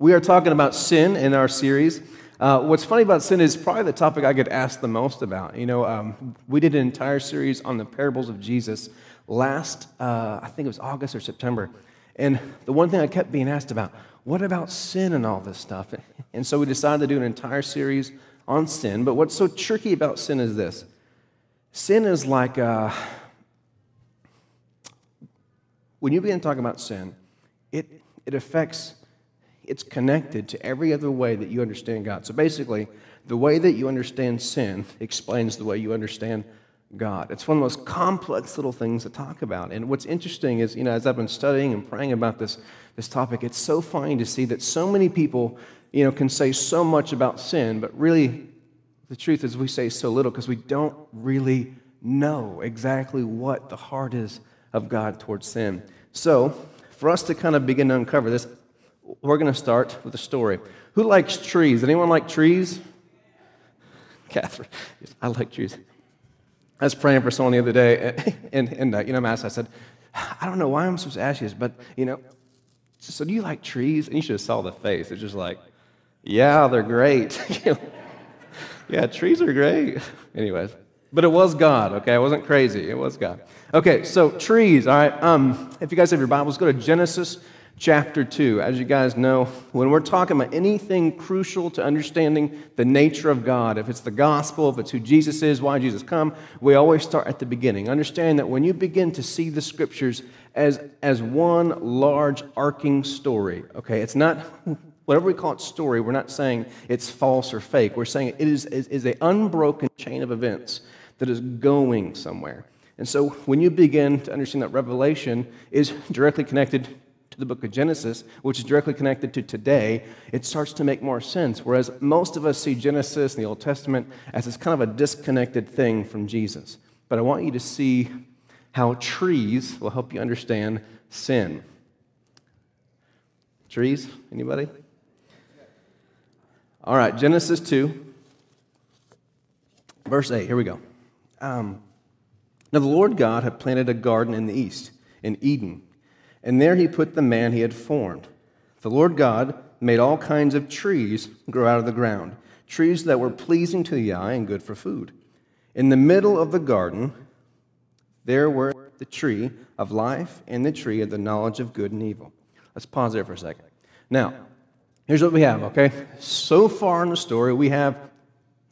We are talking about sin in our series. Uh, what's funny about sin is probably the topic I get asked the most about. You know, um, we did an entire series on the parables of Jesus last, uh, I think it was August or September. And the one thing I kept being asked about, what about sin and all this stuff? And so we decided to do an entire series on sin. But what's so tricky about sin is this sin is like, uh, when you begin talking about sin, it, it affects, it's connected to every other way that you understand God. So basically, the way that you understand sin explains the way you understand God. It's one of the most complex little things to talk about. And what's interesting is, you know, as I've been studying and praying about this, this topic, it's so funny to see that so many people, you know, can say so much about sin, but really the truth is we say so little because we don't really know exactly what the heart is of God towards sin. So, for us to kind of begin to uncover this, we're going to start with a story. Who likes trees? Anyone like trees? Catherine, I like trees. I was praying for someone the other day, and, uh, you know, Mass, I said, I don't know why I'm supposed to ask you this, but, you know, so do you like trees? And you should have saw the face. It's just like, yeah, they're great. yeah, trees are great. Anyways, but it was God, okay? I wasn't crazy. It was God. Okay, so trees, all right. Um, if you guys have your Bibles, go to Genesis chapter 2. As you guys know, when we're talking about anything crucial to understanding the nature of God, if it's the gospel, if it's who Jesus is, why Jesus come, we always start at the beginning. Understand that when you begin to see the scriptures as, as one large arcing story, okay, it's not whatever we call it story, we're not saying it's false or fake. We're saying it is, is, is an unbroken chain of events that is going somewhere. And so when you begin to understand that Revelation is directly connected the book of Genesis, which is directly connected to today, it starts to make more sense. Whereas most of us see Genesis and the Old Testament as this kind of a disconnected thing from Jesus. But I want you to see how trees will help you understand sin. Trees? Anybody? All right, Genesis 2, verse 8. Here we go. Um, now, the Lord God had planted a garden in the east, in Eden and there he put the man he had formed. The Lord God made all kinds of trees grow out of the ground, trees that were pleasing to the eye and good for food. In the middle of the garden, there were the tree of life and the tree of the knowledge of good and evil. Let's pause there for a second. Now, here's what we have, okay? So far in the story, we have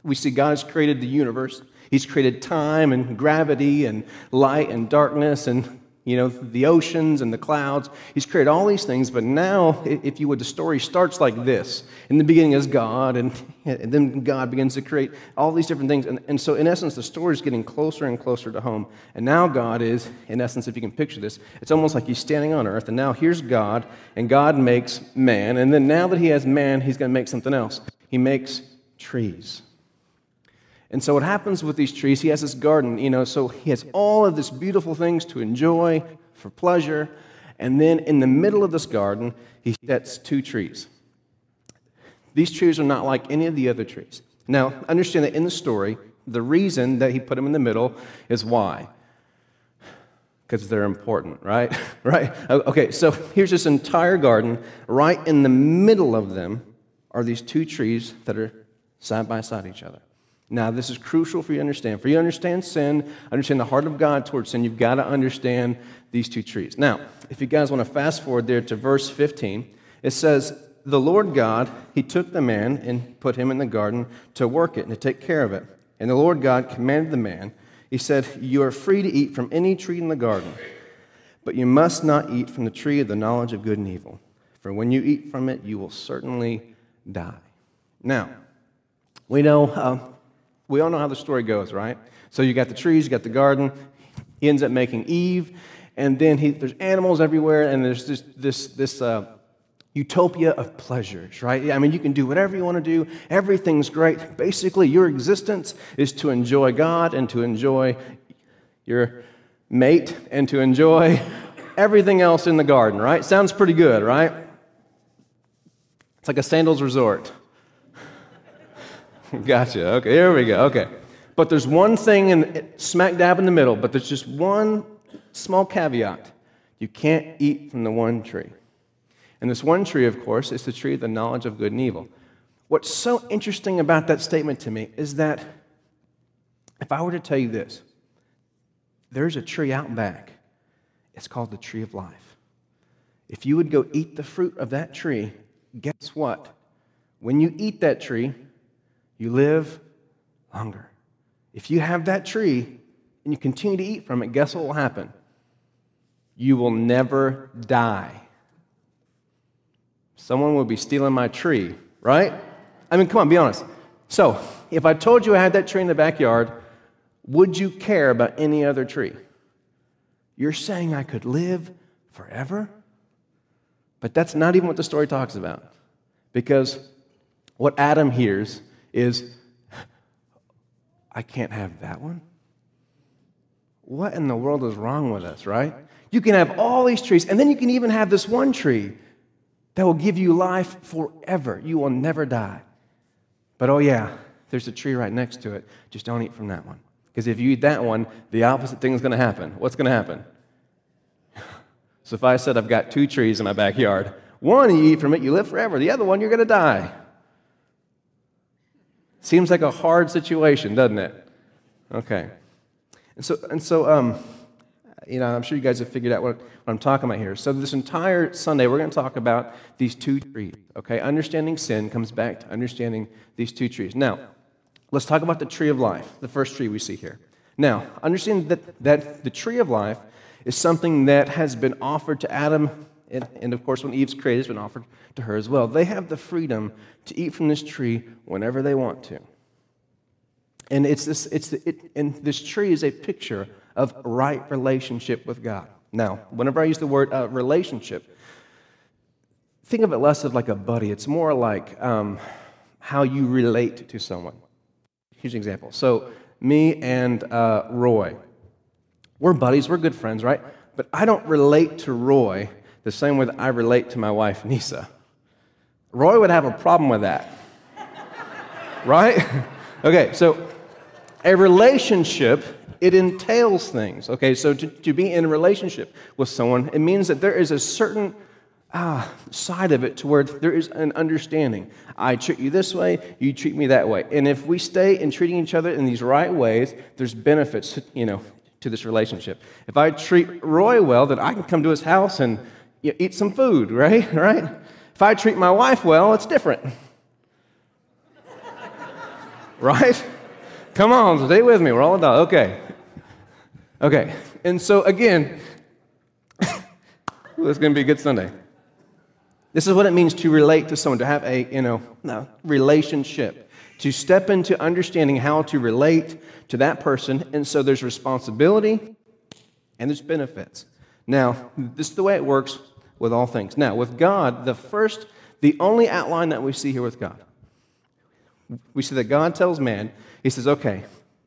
we see God has created the universe. He's created time and gravity and light and darkness and you know, the oceans and the clouds. He's created all these things, but now, if you would, the story starts like this. In the beginning is God, and, and then God begins to create all these different things. And, and so, in essence, the story is getting closer and closer to home. And now, God is, in essence, if you can picture this, it's almost like he's standing on earth, and now here's God, and God makes man. And then now that he has man, he's going to make something else. He makes trees. And so what happens with these trees, he has this garden, you know, so he has all of these beautiful things to enjoy for pleasure. And then in the middle of this garden, he sets two trees. These trees are not like any of the other trees. Now, understand that in the story, the reason that he put them in the middle is why? Because they're important, right? right? Okay, so here's this entire garden. Right in the middle of them are these two trees that are side by side each other. Now, this is crucial for you to understand. For you to understand sin, understand the heart of God towards sin, you've got to understand these two trees. Now, if you guys want to fast forward there to verse 15, it says, The Lord God, He took the man and put him in the garden to work it and to take care of it. And the Lord God commanded the man, He said, You are free to eat from any tree in the garden, but you must not eat from the tree of the knowledge of good and evil. For when you eat from it, you will certainly die. Now, we know. Uh, we all know how the story goes, right? So you got the trees, you got the garden. He ends up making Eve, and then he, there's animals everywhere, and there's this, this, this uh, utopia of pleasures, right? I mean, you can do whatever you want to do, everything's great. Basically, your existence is to enjoy God and to enjoy your mate and to enjoy everything else in the garden, right? Sounds pretty good, right? It's like a sandals resort. gotcha. Okay, here we go. Okay. But there's one thing in, smack dab in the middle, but there's just one small caveat. You can't eat from the one tree. And this one tree, of course, is the tree of the knowledge of good and evil. What's so interesting about that statement to me is that if I were to tell you this, there's a tree out back, it's called the tree of life. If you would go eat the fruit of that tree, guess what? When you eat that tree, you live longer. If you have that tree and you continue to eat from it, guess what will happen? You will never die. Someone will be stealing my tree, right? I mean, come on, be honest. So, if I told you I had that tree in the backyard, would you care about any other tree? You're saying I could live forever? But that's not even what the story talks about. Because what Adam hears is, I can't have that one. What in the world is wrong with us, right? You can have all these trees, and then you can even have this one tree that will give you life forever. You will never die. But oh, yeah, there's a tree right next to it. Just don't eat from that one. Because if you eat that one, the opposite thing is going to happen. What's going to happen? So if I said I've got two trees in my backyard, one you eat from it, you live forever. The other one, you're going to die. Seems like a hard situation, doesn't it? Okay. And so, and so um, you know, I'm sure you guys have figured out what, what I'm talking about here. So this entire Sunday, we're going to talk about these two trees. Okay, understanding sin comes back to understanding these two trees. Now, let's talk about the tree of life, the first tree we see here. Now, understand that, that the tree of life is something that has been offered to Adam, and, and of course, when Eve's created, it's been offered to her as well. They have the freedom to eat from this tree whenever they want to. And it's this, it's the, it, and this tree is a picture of right relationship with God. Now, whenever I use the word uh, relationship, think of it less of like a buddy. It's more like um, how you relate to someone. Here's an example. So, me and uh, Roy, we're buddies, we're good friends, right? But I don't relate to Roy the same way that I relate to my wife, Nisa. Roy would have a problem with that. right? okay, so a relationship it entails things. Okay, so to, to be in a relationship with someone, it means that there is a certain ah, side of it to where there is an understanding. I treat you this way, you treat me that way. And if we stay in treating each other in these right ways, there's benefits, you know, to this relationship. If I treat Roy well, then I can come to his house and you eat some food, right? Right? If I treat my wife well, it's different. right? Come on, stay with me. We're all done. Okay. Okay. And so, again, is going to be a good Sunday. This is what it means to relate to someone, to have a, you know, no, relationship, to step into understanding how to relate to that person. And so there's responsibility and there's benefits. Now, this is the way it works with all things. Now, with God, the first, the only outline that we see here with God, we see that God tells man, He says, okay,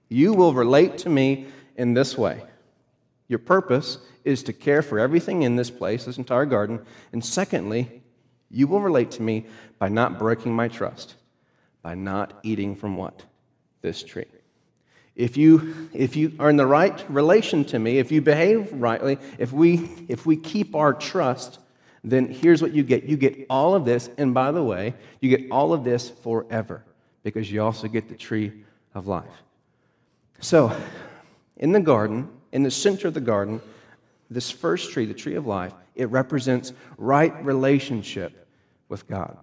you will relate to me in this way. Your purpose is to care for everything in this place, this entire garden. And secondly, you will relate to me by not breaking my trust, by not eating from what? This tree. If you, if you are in the right relation to me, if you behave rightly, if we, if we keep our trust, then here's what you get. You get all of this, and by the way, you get all of this forever because you also get the tree of life. So, in the garden, in the center of the garden, this first tree, the tree of life, it represents right relationship with God.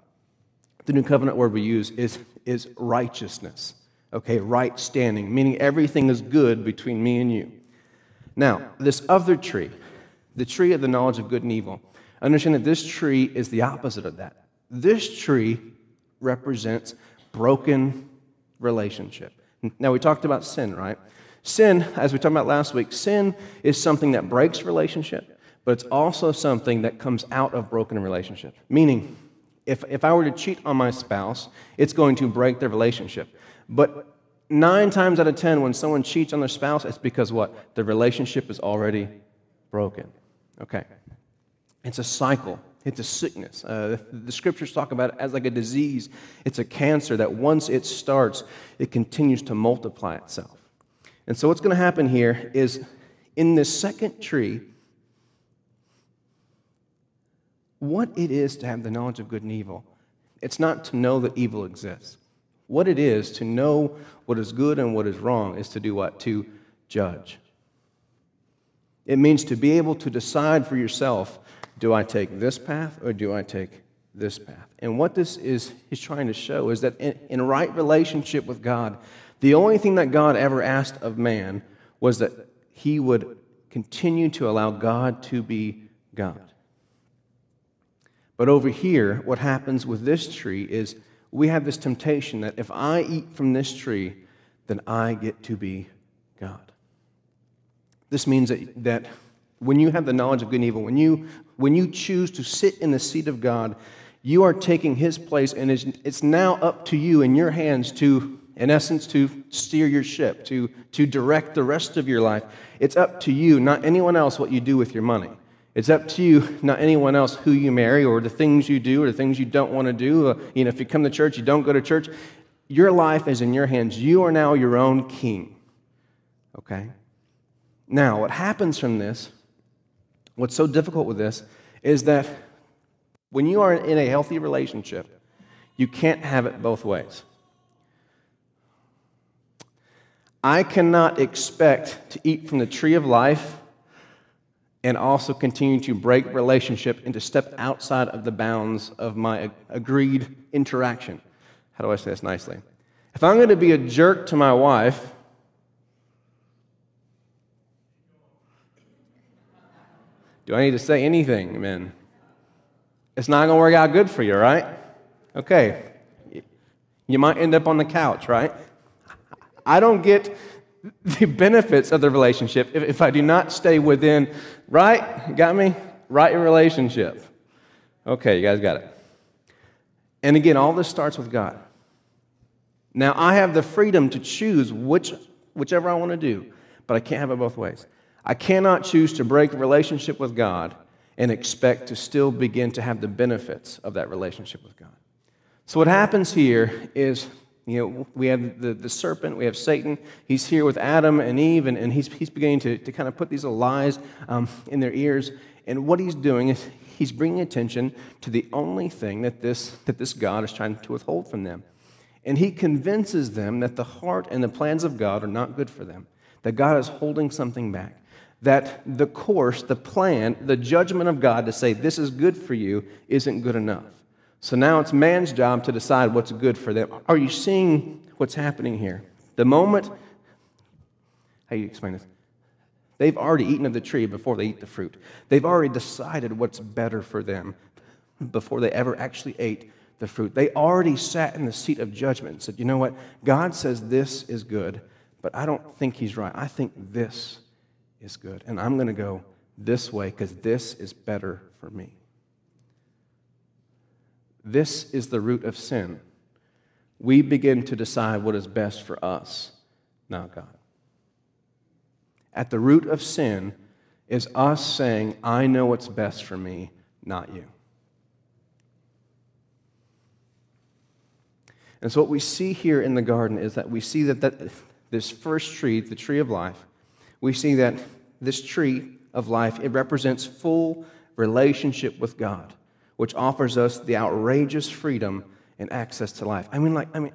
The new covenant word we use is, is righteousness. Okay, right standing, meaning everything is good between me and you. Now, this other tree, the tree of the knowledge of good and evil, understand that this tree is the opposite of that. This tree represents broken relationship. Now, we talked about sin, right? Sin, as we talked about last week, sin is something that breaks relationship, but it's also something that comes out of broken relationship. Meaning, if, if I were to cheat on my spouse, it's going to break their relationship. But nine times out of ten, when someone cheats on their spouse, it's because what? The relationship is already broken. Okay. It's a cycle. It's a sickness. Uh, the scriptures talk about it as like a disease. It's a cancer that once it starts, it continues to multiply itself. And so, what's going to happen here is in this second tree, what it is to have the knowledge of good and evil. It's not to know that evil exists. What it is to know what is good and what is wrong is to do what? To judge. It means to be able to decide for yourself do I take this path or do I take this path? And what this is he's trying to show is that in, in right relationship with God, the only thing that God ever asked of man was that he would continue to allow God to be God. But over here, what happens with this tree is we have this temptation that if I eat from this tree, then I get to be God. This means that, that when you have the knowledge of good and evil, when you, when you choose to sit in the seat of God, you are taking his place, and it's, it's now up to you in your hands to, in essence, to steer your ship, to, to direct the rest of your life. It's up to you, not anyone else, what you do with your money. It's up to you, not anyone else, who you marry or the things you do or the things you don't want to do. Uh, you know, if you come to church, you don't go to church. Your life is in your hands. You are now your own king. Okay? Now, what happens from this, what's so difficult with this, is that when you are in a healthy relationship, you can't have it both ways. I cannot expect to eat from the tree of life and also continue to break relationship and to step outside of the bounds of my agreed interaction. How do I say this nicely? If I'm going to be a jerk to my wife, do I need to say anything, amen? It's not going to work out good for you, right? Okay. You might end up on the couch, right? I don't get the benefits of the relationship if, if I do not stay within, right? Got me? Right relationship. Okay, you guys got it. And again, all this starts with God. Now, I have the freedom to choose which, whichever I want to do, but I can't have it both ways. I cannot choose to break relationship with God and expect to still begin to have the benefits of that relationship with God. So, what happens here is you know, we have the, the serpent, we have Satan. He's here with Adam and Eve, and, and he's, he's beginning to, to kind of put these lies um, in their ears. And what he's doing is he's bringing attention to the only thing that this, that this God is trying to withhold from them. And he convinces them that the heart and the plans of God are not good for them, that God is holding something back, that the course, the plan, the judgment of God to say this is good for you isn't good enough. So now it's man's job to decide what's good for them. Are you seeing what's happening here? The moment, how do you explain this? They've already eaten of the tree before they eat the fruit. They've already decided what's better for them before they ever actually ate the fruit. They already sat in the seat of judgment and said, you know what? God says this is good, but I don't think he's right. I think this is good. And I'm going to go this way because this is better for me. This is the root of sin. We begin to decide what is best for us, not God. At the root of sin is us saying, I know what's best for me, not you. And so, what we see here in the garden is that we see that, that this first tree, the tree of life, we see that this tree of life, it represents full relationship with God which offers us the outrageous freedom and access to life. I mean, like, I mean,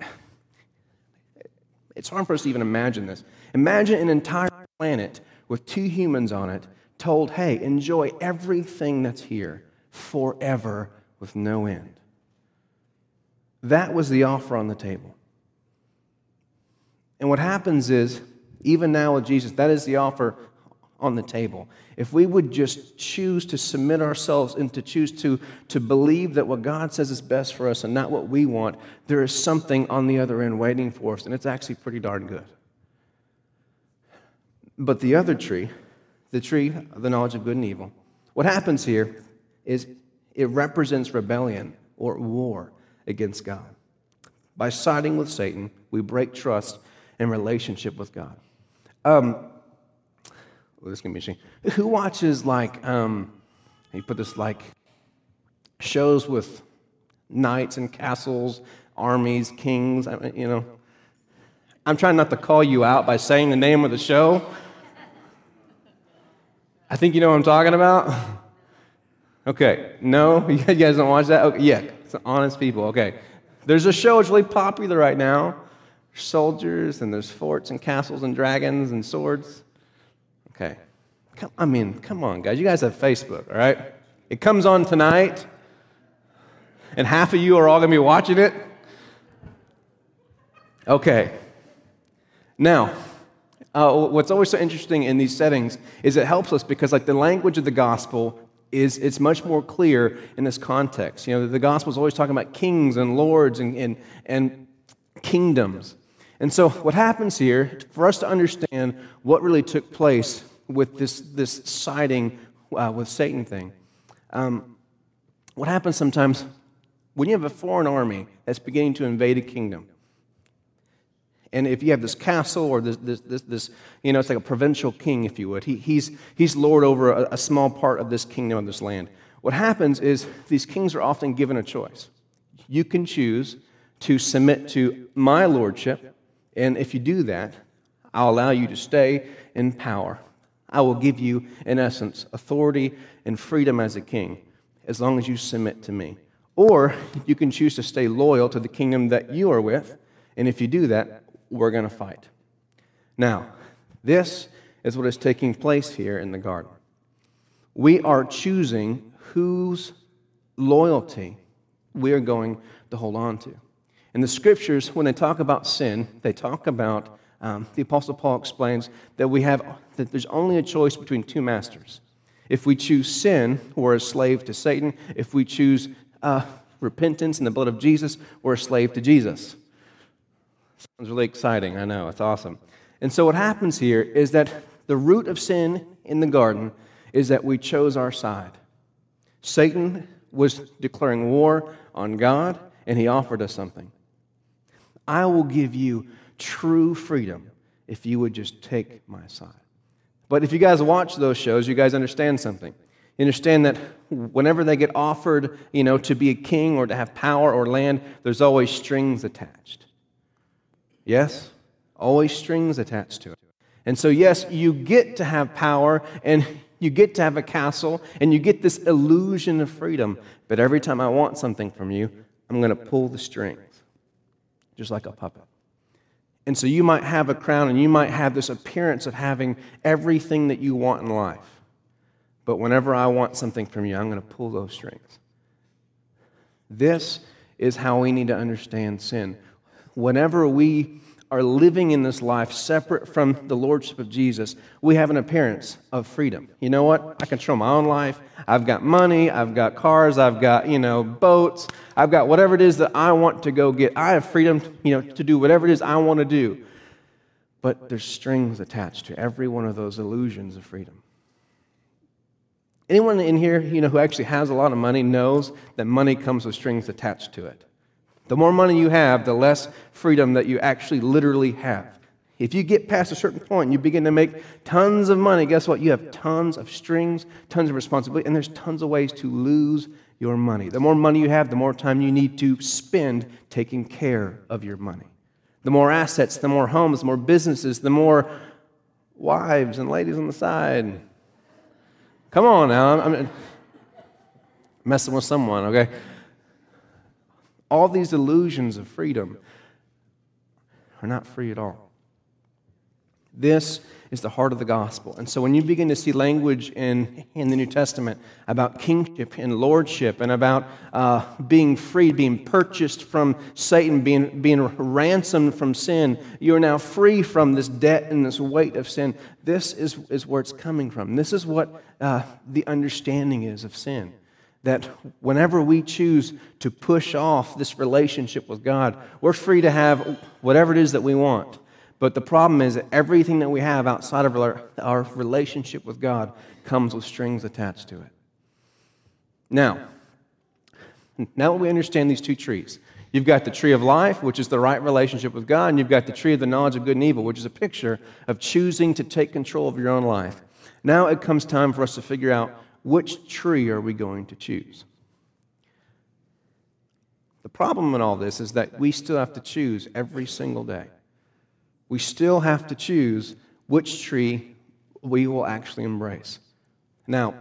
it's hard for us to even imagine this. Imagine an entire planet with two humans on it told, hey, enjoy everything that's here forever with no end. That was the offer on the table. And what happens is, even now with Jesus, that is the offer on the table. If we would just choose to submit ourselves and to choose to, to believe that what God says is best for us and not what we want, there is something on the other end waiting for us, and it's actually pretty darn good. But the other tree, the tree of the knowledge of good and evil, what happens here is it represents rebellion or war against God. By siding with Satan, we break trust and relationship with God. Um, well, this can be interesting. Who watches like um, you put this like shows with knights and castles, armies, kings? You know, I'm trying not to call you out by saying the name of the show. I think you know what I'm talking about. Okay. No? You guys don't watch that? Okay. Yeah. It's honest people. Okay. There's a show that's really popular right now. Soldiers, and there's forts and castles and dragons and swords. Okay. Come, I mean, come on, guys. You guys have Facebook, all right? It comes on tonight, and half of you are all going to be watching it. Okay. Now, uh, what's always so interesting in these settings is it helps us because, like, the language of the gospel is it's much more clear in this context. You know, the gospel is always talking about kings and lords and, and, and kingdoms. And so, what happens here, for us to understand what really took place with this, this siding uh, with Satan thing, um, what happens sometimes when you have a foreign army that's beginning to invade a kingdom, and if you have this castle or this, this, this, this, you know, it's like a provincial king, if you would, he, he's, he's lord over a, a small part of this kingdom, of this land. What happens is these kings are often given a choice. You can choose to submit to my lordship, and if you do that, I'll allow you to stay in power. I will give you, in essence, authority and freedom as a king, as long as you submit to me. Or you can choose to stay loyal to the kingdom that you are with, and if you do that, we're going to fight. Now, this is what is taking place here in the garden. We are choosing whose loyalty we are going to hold on to. In the scriptures, when they talk about sin, they talk about, um, the Apostle Paul explains that we have, that there's only a choice between two masters. If we choose sin, we're a slave to Satan. If we choose uh, repentance and the blood of Jesus, we're a slave to Jesus. Sounds really exciting. I know. It's awesome. And so, what happens here is that the root of sin in the garden is that we chose our side. Satan was declaring war on God, and he offered us something. I will give you true freedom if you would just take my side. But if you guys watch those shows, you guys understand something. You understand that whenever they get offered, you know, to be a king or to have power or land, there's always strings attached. Yes? Always strings attached to it. And so, yes, you get to have power and you get to have a castle and you get this illusion of freedom. But every time I want something from you, I'm going to pull the strings, just like a puppet. And so you might have a crown and you might have this appearance of having everything that you want in life. But whenever I want something from you, I'm going to pull those strings. This is how we need to understand sin whenever we are living in this life separate from the lordship of Jesus, we have an appearance of freedom. You know what? I control my own life. I've got money, I've got cars, I've got, you know, boats. I've got whatever it is that I want to go get. I have freedom, you know, to do whatever it is I want to do. But there's strings attached to every one of those illusions of freedom. Anyone in here, you know, who actually has a lot of money knows that money comes with strings attached to it. The more money you have, the less freedom that you actually literally have. If you get past a certain point and you begin to make tons of money, guess what? You have tons of strings, tons of responsibility, and there's tons of ways to lose your money. The more money you have, the more time you need to spend taking care of your money. The more assets, the more homes, the more businesses, the more wives and ladies on the side. Come on now, I'm, I'm messing with someone, okay? All these illusions of freedom are not free at all. This is the heart of the gospel. And so when you begin to see language in, in the New Testament about kingship and lordship and about uh, being freed, being purchased from Satan, being, being ransomed from sin, you are now free from this debt and this weight of sin. This is, is where it's coming from. This is what uh, the understanding is of sin that whenever we choose to push off this relationship with God, we're free to have whatever it is that we want. But the problem is that everything that we have outside of our, our relationship with God comes with strings attached to it. Now, now that we understand these two trees, you've got the tree of life, which is the right relationship with God, and you've got the tree of the knowledge of good and evil, which is a picture of choosing to take control of your own life. Now it comes time for us to figure out which tree are we going to choose? The problem in all this is that we still have to choose every single day. We still have to choose which tree we will actually embrace. Now,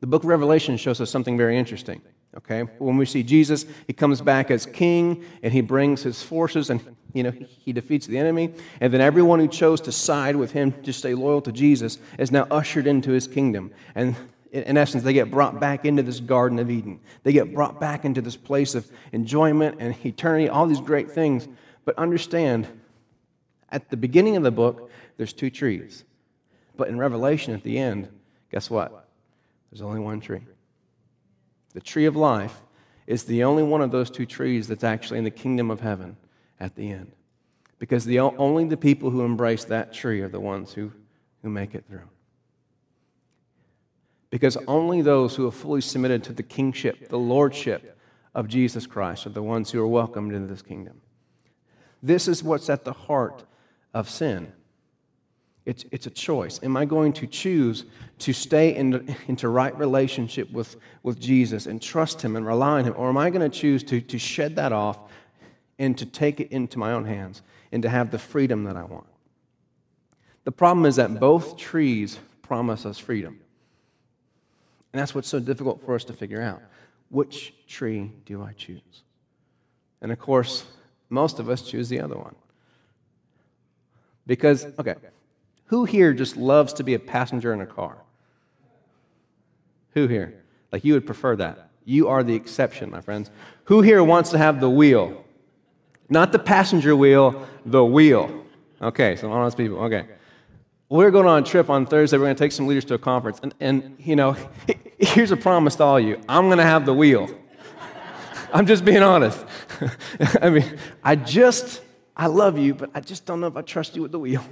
The book of Revelation shows us something very interesting. Okay? When we see Jesus, he comes back as king and he brings his forces and you know he defeats the enemy. And then everyone who chose to side with him to stay loyal to Jesus is now ushered into his kingdom. And in essence, they get brought back into this Garden of Eden. They get brought back into this place of enjoyment and eternity, all these great things. But understand, at the beginning of the book, there's two trees. But in Revelation, at the end, guess what? There's only one tree. The tree of life is the only one of those two trees that's actually in the kingdom of heaven at the end. Because the, only the people who embrace that tree are the ones who, who make it through. Because only those who have fully submitted to the kingship, the lordship of Jesus Christ, are the ones who are welcomed into this kingdom. This is what's at the heart of sin. It's, it's a choice. Am I going to choose to stay in, into right relationship with, with Jesus and trust Him and rely on Him? Or am I going to choose to, to shed that off and to take it into my own hands and to have the freedom that I want? The problem is that both trees promise us freedom. And that's what's so difficult for us to figure out. Which tree do I choose? And of course, most of us choose the other one. Because, okay, who here just loves to be a passenger in a car? Who here? Like you would prefer that. You are the exception, my friends. Who here wants to have the wheel? Not the passenger wheel, the wheel. Okay, some honest people. Okay. We're going on a trip on Thursday. We're going to take some leaders to a conference. And, and you know, here's a promise to all you I'm going to have the wheel. I'm just being honest. I mean, I just, I love you, but I just don't know if I trust you with the wheel.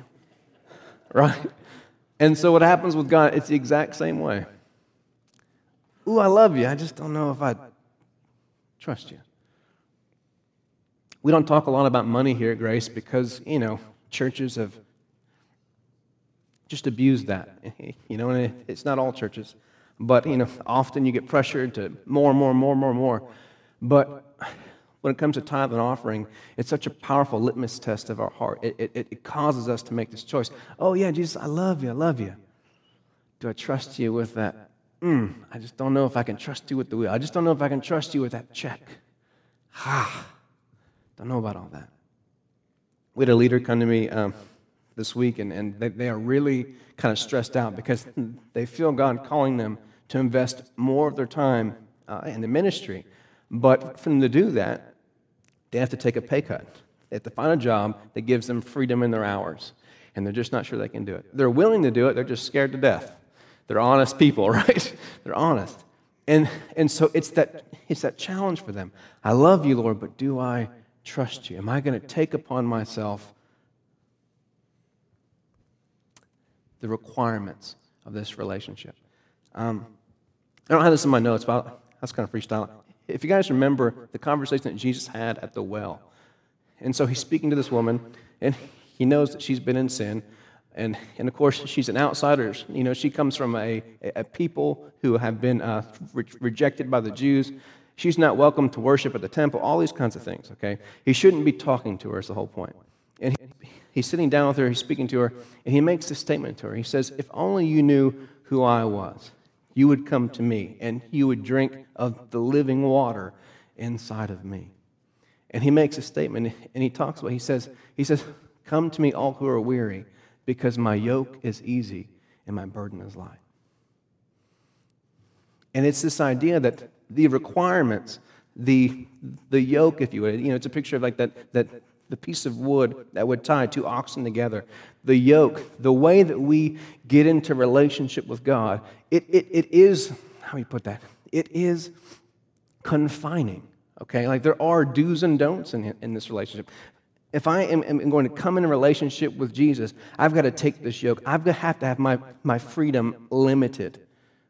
Right? And so what happens with God, it's the exact same way. Ooh, I love you. I just don't know if I trust you. We don't talk a lot about money here at Grace because, you know, churches have just abuse that. You know, and it's not all churches. But, you know, often you get pressured to more and more and more and more more. But when it comes to tithe and offering, it's such a powerful litmus test of our heart. It, it, it causes us to make this choice. Oh, yeah, Jesus, I love you. I love you. Do I trust you with that? Mm, I just don't know if I can trust you with the wheel. I just don't know if I can trust you with that check. Ah, don't know about all that. We had a leader come to me um, this week, and, and they, they are really kind of stressed out because they feel God calling them to invest more of their time uh, in the ministry. But for them to do that, they have to take a pay cut. They have to find a job that gives them freedom in their hours. And they're just not sure they can do it. They're willing to do it, they're just scared to death. They're honest people, right? they're honest. And, and so it's that, it's that challenge for them. I love you, Lord, but do I trust you? Am I going to take upon myself the requirements of this relationship? Um, I don't have this in my notes, but that's kind of freestyle. If you guys remember the conversation that Jesus had at the well, and so he's speaking to this woman, and he knows that she's been in sin. And, and of course, she's an outsider. You know, she comes from a, a people who have been uh, re- rejected by the Jews. She's not welcome to worship at the temple, all these kinds of things, okay? He shouldn't be talking to her, is the whole point. And he, he's sitting down with her, he's speaking to her, and he makes this statement to her. He says, If only you knew who I was you would come to me and you would drink of the living water inside of me. And he makes a statement and he talks about, he says, he says, Come to me, all who are weary, because my yoke is easy and my burden is light. And it's this idea that the requirements, the, the yoke, if you would, you know, it's a picture of like that, that the piece of wood that would tie two oxen together, the yoke, the way that we get into relationship with God, it, it, it is, how do you put that? It is confining, okay? Like there are do's and don'ts in, in this relationship. If I am, am going to come in a relationship with Jesus, I've got to take this yoke. I've got to have to have my, my freedom limited,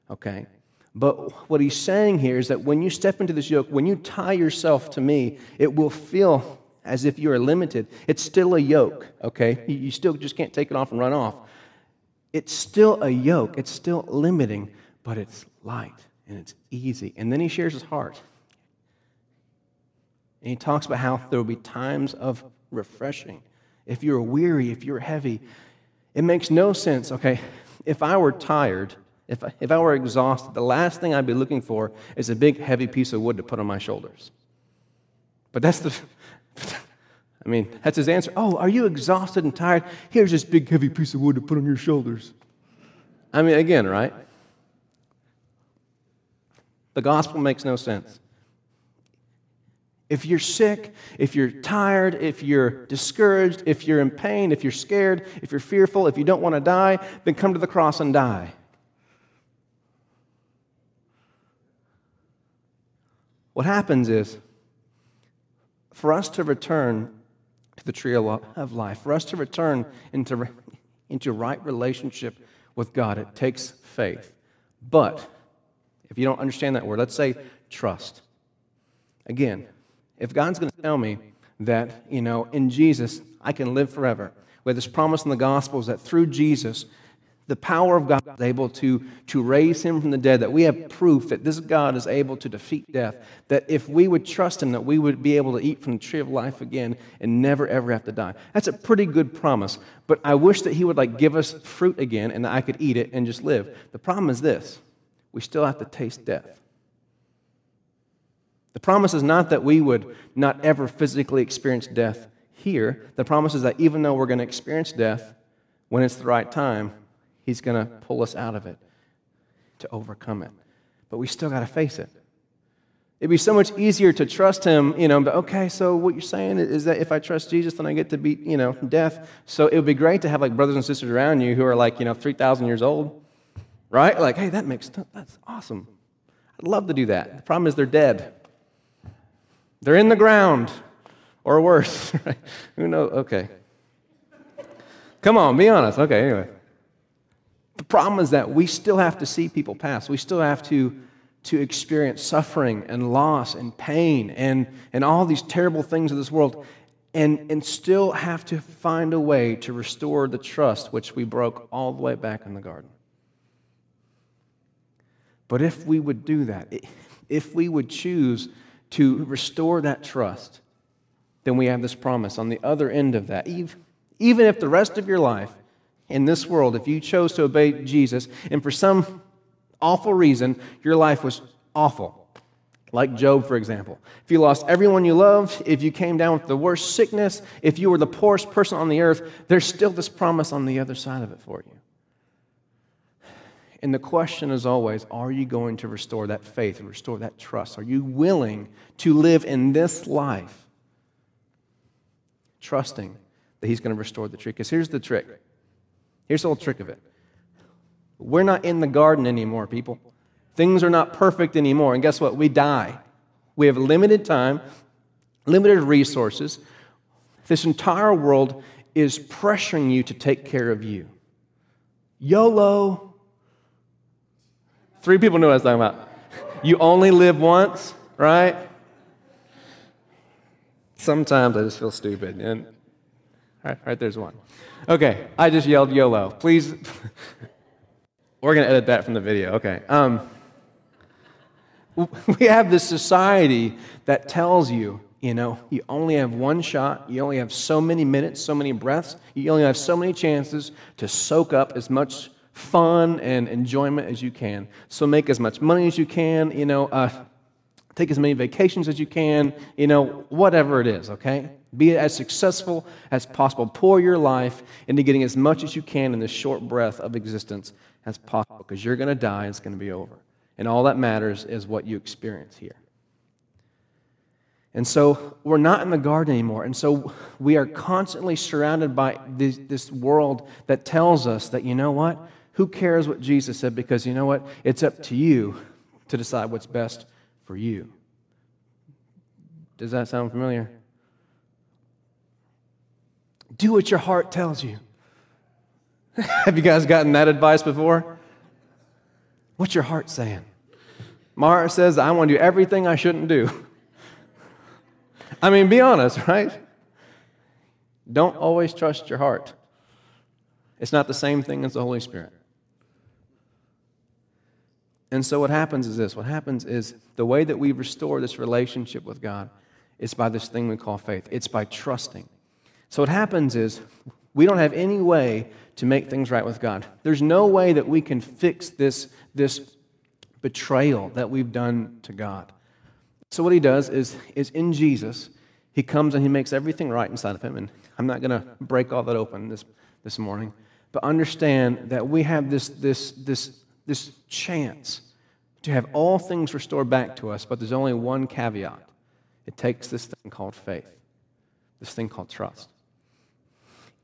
okay? But what he's saying here is that when you step into this yoke, when you tie yourself to me, it will feel as if you are limited. It's still a yoke, okay? You still just can't take it off and run off. It's still a yoke, it's still limiting, but it's light and it's easy. And then he shares his heart. And he talks about how there will be times of refreshing. If you're weary, if you're heavy, it makes no sense, okay? If I were tired if I, if I were exhausted, the last thing I'd be looking for is a big, heavy piece of wood to put on my shoulders. But that's the, I mean, that's his answer. Oh, are you exhausted and tired? Here's this big, heavy piece of wood to put on your shoulders. I mean, again, right? The gospel makes no sense. If you're sick, if you're tired, if you're discouraged, if you're in pain, if you're scared, if you're fearful, if you don't want to die, then come to the cross and die. What happens is, for us to return to the tree of life, for us to return into, into right relationship with God, it takes faith. But if you don't understand that word, let's say trust. Again, if God's going to tell me that, you know, in Jesus, I can live forever, with this promise in the Gospels that through Jesus, the power of God is able to, to raise him from the dead, that we have proof that this God is able to defeat death, that if we would trust him, that we would be able to eat from the tree of life again and never ever have to die. That's a pretty good promise. But I wish that he would like give us fruit again and that I could eat it and just live. The problem is this we still have to taste death. The promise is not that we would not ever physically experience death here. The promise is that even though we're going to experience death, when it's the right time, He's going to pull us out of it to overcome it. But we still got to face it. It'd be so much easier to trust him, you know, but okay, so what you're saying is that if I trust Jesus, then I get to beat, you know, death. So it would be great to have like brothers and sisters around you who are like, you know, 3,000 years old, right? Like, hey, that makes, that's awesome. I'd love to do that. The problem is they're dead. They're in the ground, or worse. right? Who knows? Okay. Come on, be honest. Okay, anyway. The problem is that we still have to see people pass. We still have to, to experience suffering and loss and pain and, and all these terrible things of this world and, and still have to find a way to restore the trust which we broke all the way back in the garden. But if we would do that, if we would choose to restore that trust, then we have this promise on the other end of that. Even if the rest of your life in this world, if you chose to obey Jesus, and for some awful reason, your life was awful, like Job, for example. If you lost everyone you loved, if you came down with the worst sickness, if you were the poorest person on the earth, there's still this promise on the other side of it for you. And the question is always are you going to restore that faith and restore that trust? Are you willing to live in this life trusting that He's going to restore the tree? Because here's the trick. Here's the whole trick of it. We're not in the garden anymore, people. Things are not perfect anymore. And guess what? We die. We have limited time, limited resources. This entire world is pressuring you to take care of you. YOLO, Three people know what I was talking about. You only live once, right? Sometimes I just feel stupid. And right, right there's one. Okay, I just yelled YOLO. Please, we're going to edit that from the video. Okay. Um, we have this society that tells you, you know, you only have one shot, you only have so many minutes, so many breaths, you only have so many chances to soak up as much fun and enjoyment as you can. So make as much money as you can, you know, uh, take as many vacations as you can, you know, whatever it is, okay? Be as successful as possible. Pour your life into getting as much as you can in this short breath of existence as possible because you're going to die and it's going to be over. And all that matters is what you experience here. And so we're not in the garden anymore. And so we are constantly surrounded by this, this world that tells us that, you know what? Who cares what Jesus said? Because you know what? It's up to you to decide what's best for you. Does that sound familiar? Do what your heart tells you. Have you guys gotten that advice before? What's your heart saying? My heart says I want to do everything I shouldn't do. I mean, be honest, right? Don't always trust your heart. It's not the same thing as the Holy Spirit. And so what happens is this what happens is the way that we restore this relationship with God is by this thing we call faith. It's by trusting. So what happens is We don't have any way to make things right with God. There's no way that we can fix this, this betrayal that we've done to God. So, what he does is, is in Jesus, he comes and he makes everything right inside of him. And I'm not going to break all that open this, this morning, but understand that we have this, this, this, this chance to have all things restored back to us, but there's only one caveat it takes this thing called faith, this thing called trust.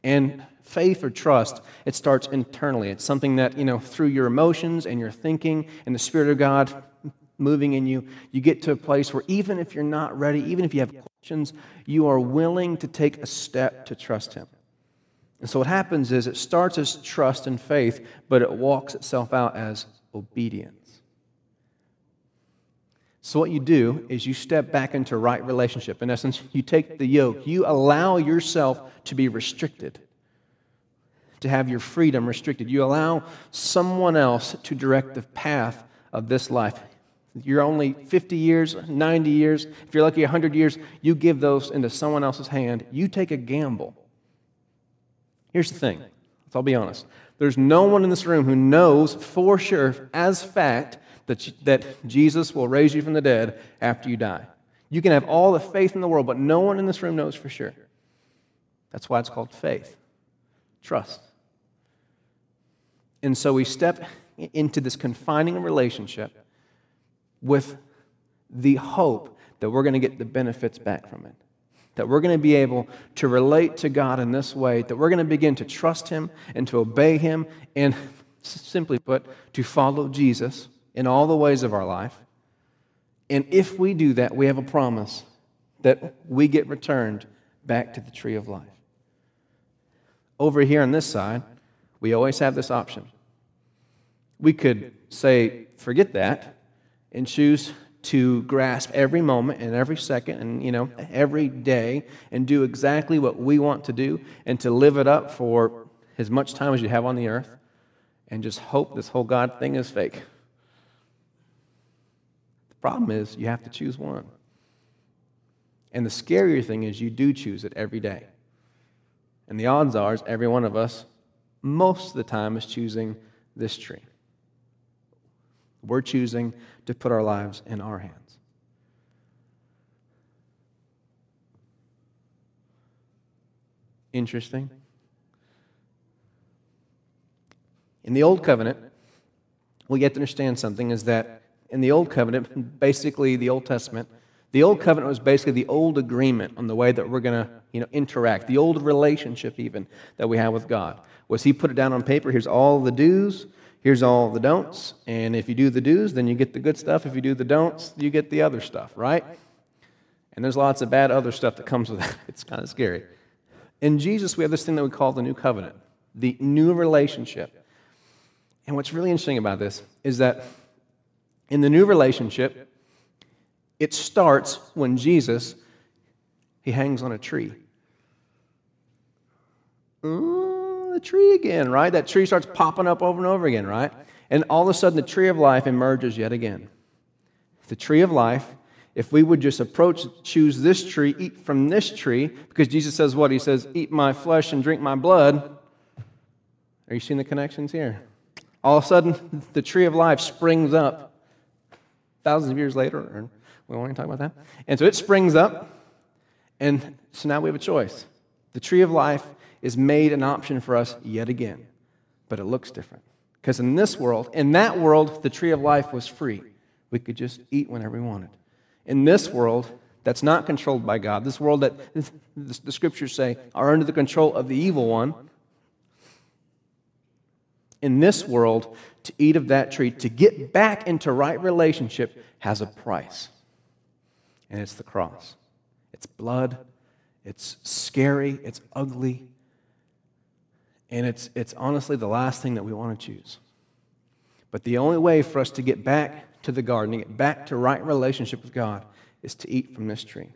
And faith or trust, it starts internally. It's something that, you know, through your emotions and your thinking and the Spirit of God moving in you, you get to a place where even if you're not ready, even if you have questions, you are willing to take a step to trust Him. And so what happens is it starts as trust and faith, but it walks itself out as obedience. So, what you do is you step back into right relationship. In essence, you take the yoke, you allow yourself to be restricted, to have your freedom restricted. You allow someone else to direct the path of this life. You're only 50 years, 90 years, if you're lucky, 100 years, you give those into someone else's hand. You take a gamble. Here's the thing, let's all be honest. There's no one in this room who knows for sure, as fact, that, that Jesus will raise you from the dead after you die. You can have all the faith in the world, but no one in this room knows for sure. That's why it's called faith, trust. And so we step into this confining relationship with the hope that we're going to get the benefits back from it. That we're going to be able to relate to God in this way, that we're going to begin to trust Him and to obey Him, and simply put, to follow Jesus in all the ways of our life. And if we do that, we have a promise that we get returned back to the tree of life. Over here on this side, we always have this option. We could say, forget that, and choose to grasp every moment and every second and you know every day and do exactly what we want to do and to live it up for as much time as you have on the earth and just hope this whole god thing is fake The Problem is, you have to choose one. And the scarier thing is, you do choose it every day. And the odds are, is every one of us, most of the time, is choosing this tree. We're choosing to put our lives in our hands. Interesting. In the Old Covenant, we get to understand something is that in the Old Covenant, basically the Old Testament, the Old Covenant was basically the old agreement on the way that we're going to you know, interact, the old relationship even that we have with God. Was He put it down on paper? Here's all the do's, here's all the don'ts, and if you do the do's, then you get the good stuff. If you do the don'ts, you get the other stuff, right? And there's lots of bad other stuff that comes with that. It's kind of scary. In Jesus, we have this thing that we call the new covenant, the new relationship. And what's really interesting about this is that in the new relationship, it starts when Jesus he hangs on a tree. The tree again, right? That tree starts popping up over and over again, right? And all of a sudden, the tree of life emerges yet again. The tree of life, if we would just approach, choose this tree, eat from this tree, because Jesus says what? He says, Eat my flesh and drink my blood. Are you seeing the connections here? All of a sudden, the tree of life springs up thousands of years later, we won't even talk about that. And so it springs up, and so now we have a choice. The tree of life is made an option for us yet again, but it looks different. Because in this world, in that world, the tree of life was free. We could just eat whenever we wanted. In this world, that's not controlled by God, this world that the scriptures say are under the control of the evil one, in this world, to eat of that tree, to get back into right relationship, has a price. And it's the cross. It's blood, it's scary, it's ugly, and it's, it's honestly the last thing that we want to choose. But the only way for us to get back to the garden, to get back to right relationship with God, is to eat from this tree,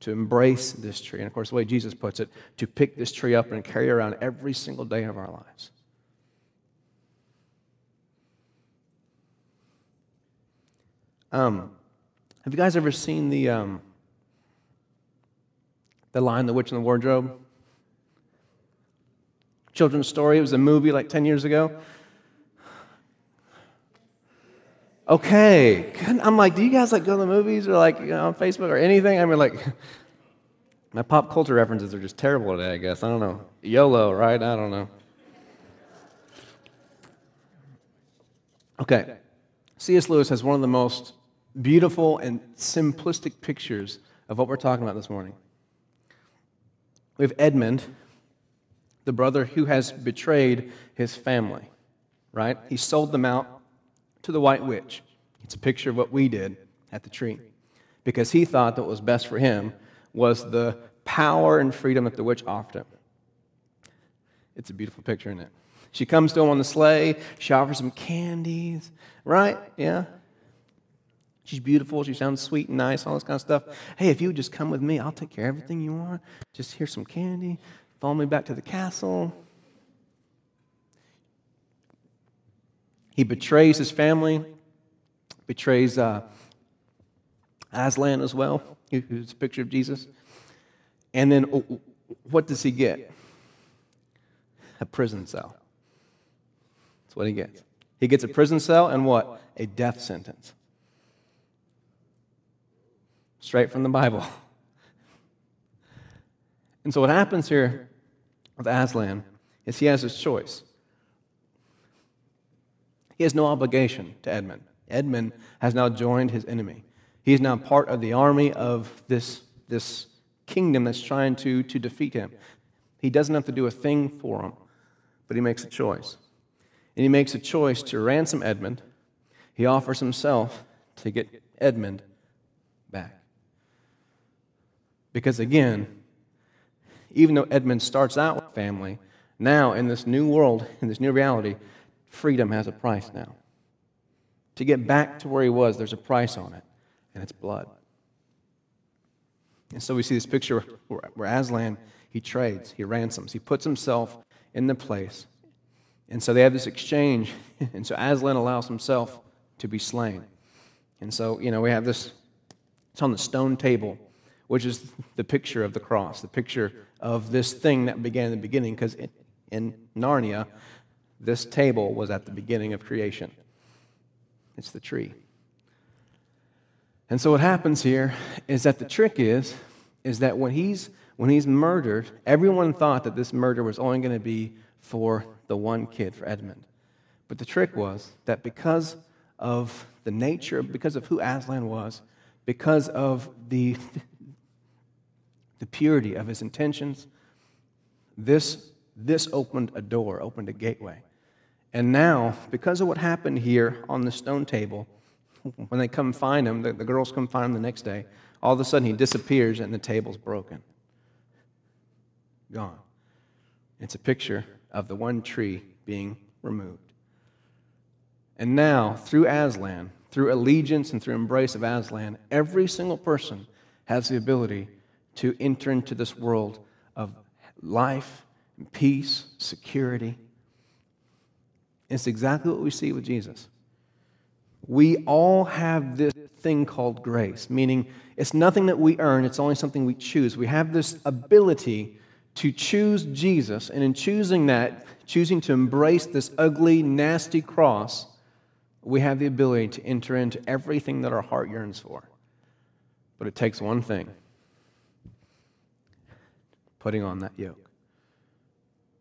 to embrace this tree. And of course, the way Jesus puts it, to pick this tree up and carry around every single day of our lives. Um, have you guys ever seen the, um, the Lion, The Witch in the Wardrobe? Children's story. It was a movie like 10 years ago. Okay. I'm like, do you guys like go to the movies or like you know, on Facebook or anything? I mean, like, my pop culture references are just terrible today, I guess. I don't know. YOLO, right? I don't know. Okay. C.S. Lewis has one of the most beautiful and simplistic pictures of what we're talking about this morning. We have Edmund, the brother who has betrayed his family, right? He sold them out to the white witch. It's a picture of what we did at the tree because he thought that what was best for him was the power and freedom that the witch offered him. It's a beautiful picture, isn't it? She comes to him on the sleigh. She offers him candies, right? Yeah. She's beautiful. She sounds sweet and nice, all this kind of stuff. Hey, if you would just come with me, I'll take care of everything you want. Just here's some candy. Follow me back to the castle. He betrays his family, betrays uh, Aslan as well, who's a picture of Jesus. And then what does he get? A prison cell. That's what he gets. He gets a prison cell and what? A death sentence. Straight from the Bible. And so what happens here with Aslan is he has his choice. He has no obligation to Edmund. Edmund has now joined his enemy. He is now part of the army of this, this kingdom that's trying to, to defeat him. He doesn't have to do a thing for him, but he makes a choice. And he makes a choice to ransom Edmund. He offers himself to get Edmund back. Because again, even though Edmund starts out with family, now in this new world, in this new reality, freedom has a price now. To get back to where he was, there's a price on it, and it's blood. And so we see this picture where, Aslan, he trades, he ransoms, he puts himself in the place. And so they have this exchange, and so Aslan allows himself to be slain. And so, you know, we have this, it's on the stone table, which is the picture of the cross, the picture of this thing that began in the beginning, because in Narnia, this table was at the beginning of creation. It's the tree. And so what happens here is that the trick is is that when he's when he's murdered, everyone thought that this murder was only going to be for the one kid, for Edmund. But the trick was that because of the nature, because of who Aslan was, because of the, the purity of his intentions, this, this opened a door, opened a gateway. And now, because of what happened here on the stone table, when they come find him, the, the girls come find him the next day, all of a sudden he disappears and the table's broken. Gone. It's a picture of the one tree being removed. And now, through Aslan, through allegiance and through embrace of Aslan, every single person has the ability to enter into this world of life, peace, security, it's exactly what we see with Jesus. We all have this thing called grace, meaning it's nothing that we earn, it's only something we choose. We have this ability to choose Jesus, and in choosing that, choosing to embrace this ugly, nasty cross, we have the ability to enter into everything that our heart yearns for. But it takes one thing putting on that yoke.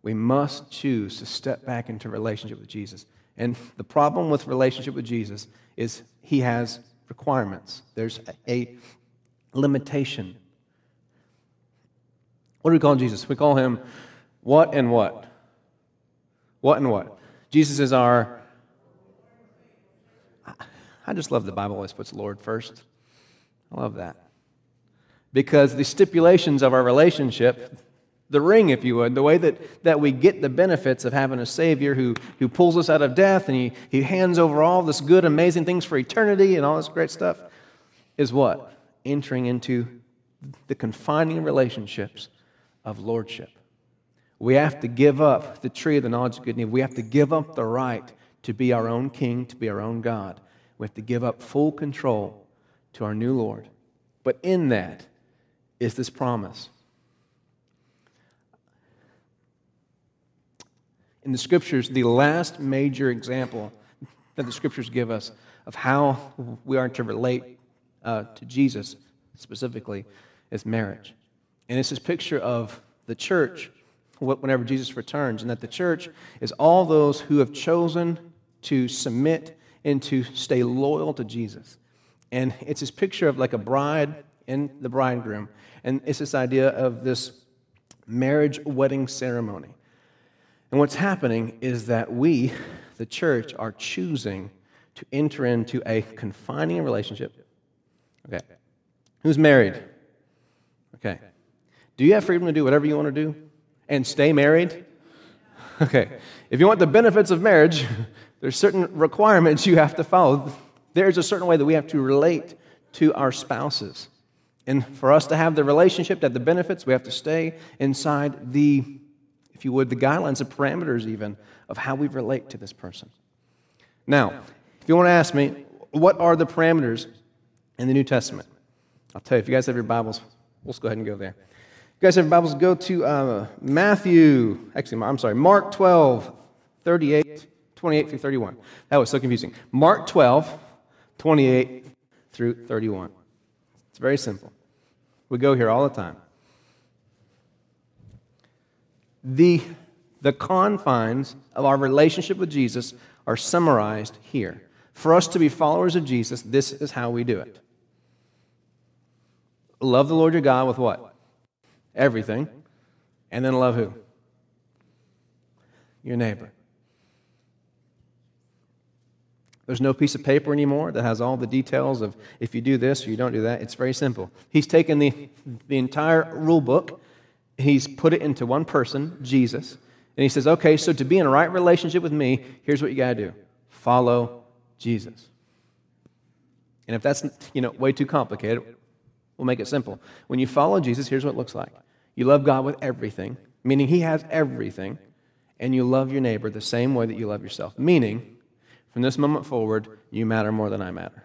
We must choose to step back into relationship with Jesus. And the problem with relationship with Jesus is he has requirements. There's a limitation. What do we call Jesus? We call him what and what? What and what? Jesus is our. I just love the Bible always puts Lord first. I love that. Because the stipulations of our relationship the ring, if you would, the way that, that we get the benefits of having a Savior who, who pulls us out of death and he, he hands over all this good, amazing things for eternity and all this great stuff, is what? Entering into the confining relationships of lordship. We have to give up the tree of the knowledge of good and evil. We have to give up the right to be our own king, to be our own God. We have to give up full control to our new Lord. But in that is this promise in the scriptures, the last major example that the scriptures give us of how we are to relate uh, to Jesus specifically is marriage. And it's this picture of the church whenever Jesus returns, and that the church is all those who have chosen to submit and to stay loyal to Jesus. And it's this picture of like a bride and the bridegroom. And it's this idea of this marriage wedding ceremony. And what's happening is that we, the church, are choosing to enter into a confining relationship. Okay. Who's married? Okay. Do you have freedom to do whatever you want to do and stay married? Okay. If you want the benefits of marriage, there's certain requirements you have to follow. There's a certain way that we have to relate to our spouses. And for us to have the relationship, to have the benefits, we have to stay inside the, if you would, the guidelines, the parameters even of how we relate to this person. Now, if you want to ask me, what are the parameters in the New Testament? I'll tell you, if you guys have your Bibles, let's go ahead and go there. You guys have your Bibles, go to uh, Matthew, actually, I'm sorry, Mark 12, 38, 28 through 31. That was so confusing. Mark 12, 28 through 31. It's very simple. We go here all the time. The, the confines of our relationship with Jesus are summarized here. For us to be followers of Jesus, this is how we do it. Love the Lord your God with what? Everything. And then love who? Your neighbor. There's no piece of paper anymore that has all the details of if you do this or you don't do that. It's very simple. He's taken the, the entire rule book, he's put it into one person, Jesus, and he says, okay, so to be in a right relationship with me, here's what you got to do follow Jesus. And if that's you know way too complicated, we'll make it simple. When you follow Jesus, here's what it looks like. You love God with everything, meaning he has everything, and you love your neighbor the same way that you love yourself, meaning from this moment forward, you matter more than I matter.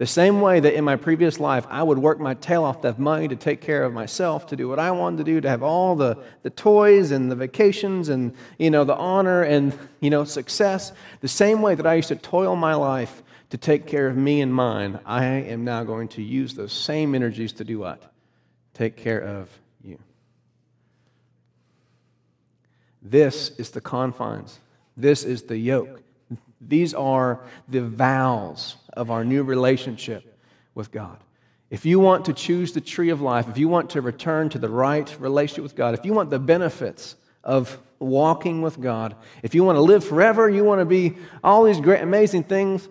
The same way that in my previous life, I would work my tail off to have money to take care of myself, to do what I wanted to do, to have all the, the toys and the vacations and, you know, the honor and, you know, success. The same way that I used to toil my life to take care of me and mine, I am now going to use those same energies to do what? Take care of you. This is the confines. This is the yoke. These are the vows of our new relationship with God. If you want to choose the tree of life, if you want to return to the right relationship with God, if you want the benefits of walking with God, if you want to live forever, you want to be all these great, amazing things.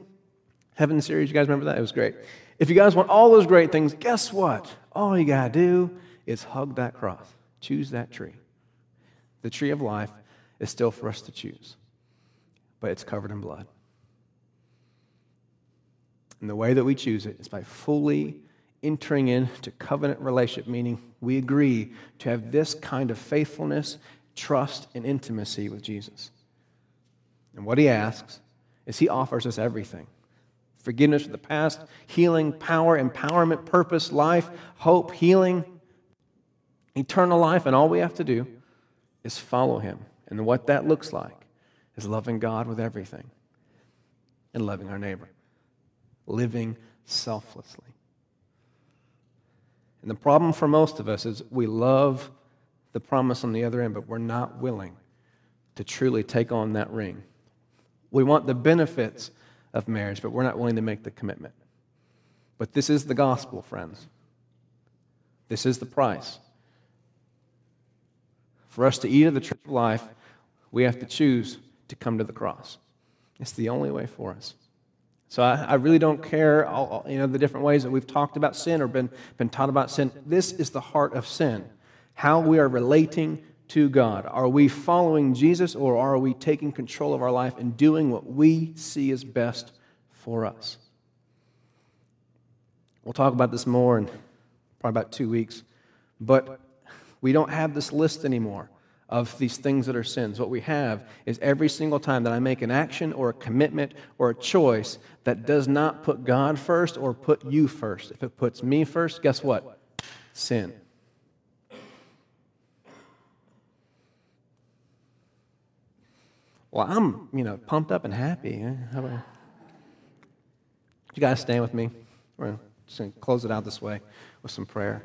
Heaven series, you guys remember that? It was great. If you guys want all those great things, guess what? All you got to do is hug that cross, choose that tree. The tree of life is still for us to choose but it's covered in blood. And the way that we choose it is by fully entering into covenant relationship, meaning we agree to have this kind of faithfulness, trust, and intimacy with Jesus. And what he asks is he offers us everything forgiveness of the past, healing, power, empowerment, purpose, life, hope, healing, eternal life. And all we have to do is follow him. And what that looks like is loving God with everything and loving our neighbor, living selflessly. And the problem for most of us is we love the promise on the other end, but we're not willing to truly take on that ring. We want the benefits of marriage, but we're not willing to make the commitment. But this is the gospel, friends. This is the price. For us to eat of the tree of life, we have to choose to come to the cross. It's the only way for us. So I, I really don't care, all, you know, the different ways that we've talked about sin or been, been taught about sin. This is the heart of sin. How we are relating to God. Are we following Jesus or are we taking control of our life and doing what we see is best for us? We'll talk about this more in probably about two weeks. But we don't have this list anymore of these things that are sins. What we have is every single time that I make an action or a commitment or a choice that does not put God first or put you first. If it puts me first, guess what? Sin. Well, I'm, you know, pumped up and happy. How about you guys stand with me? We're going to close it out this way with some prayer.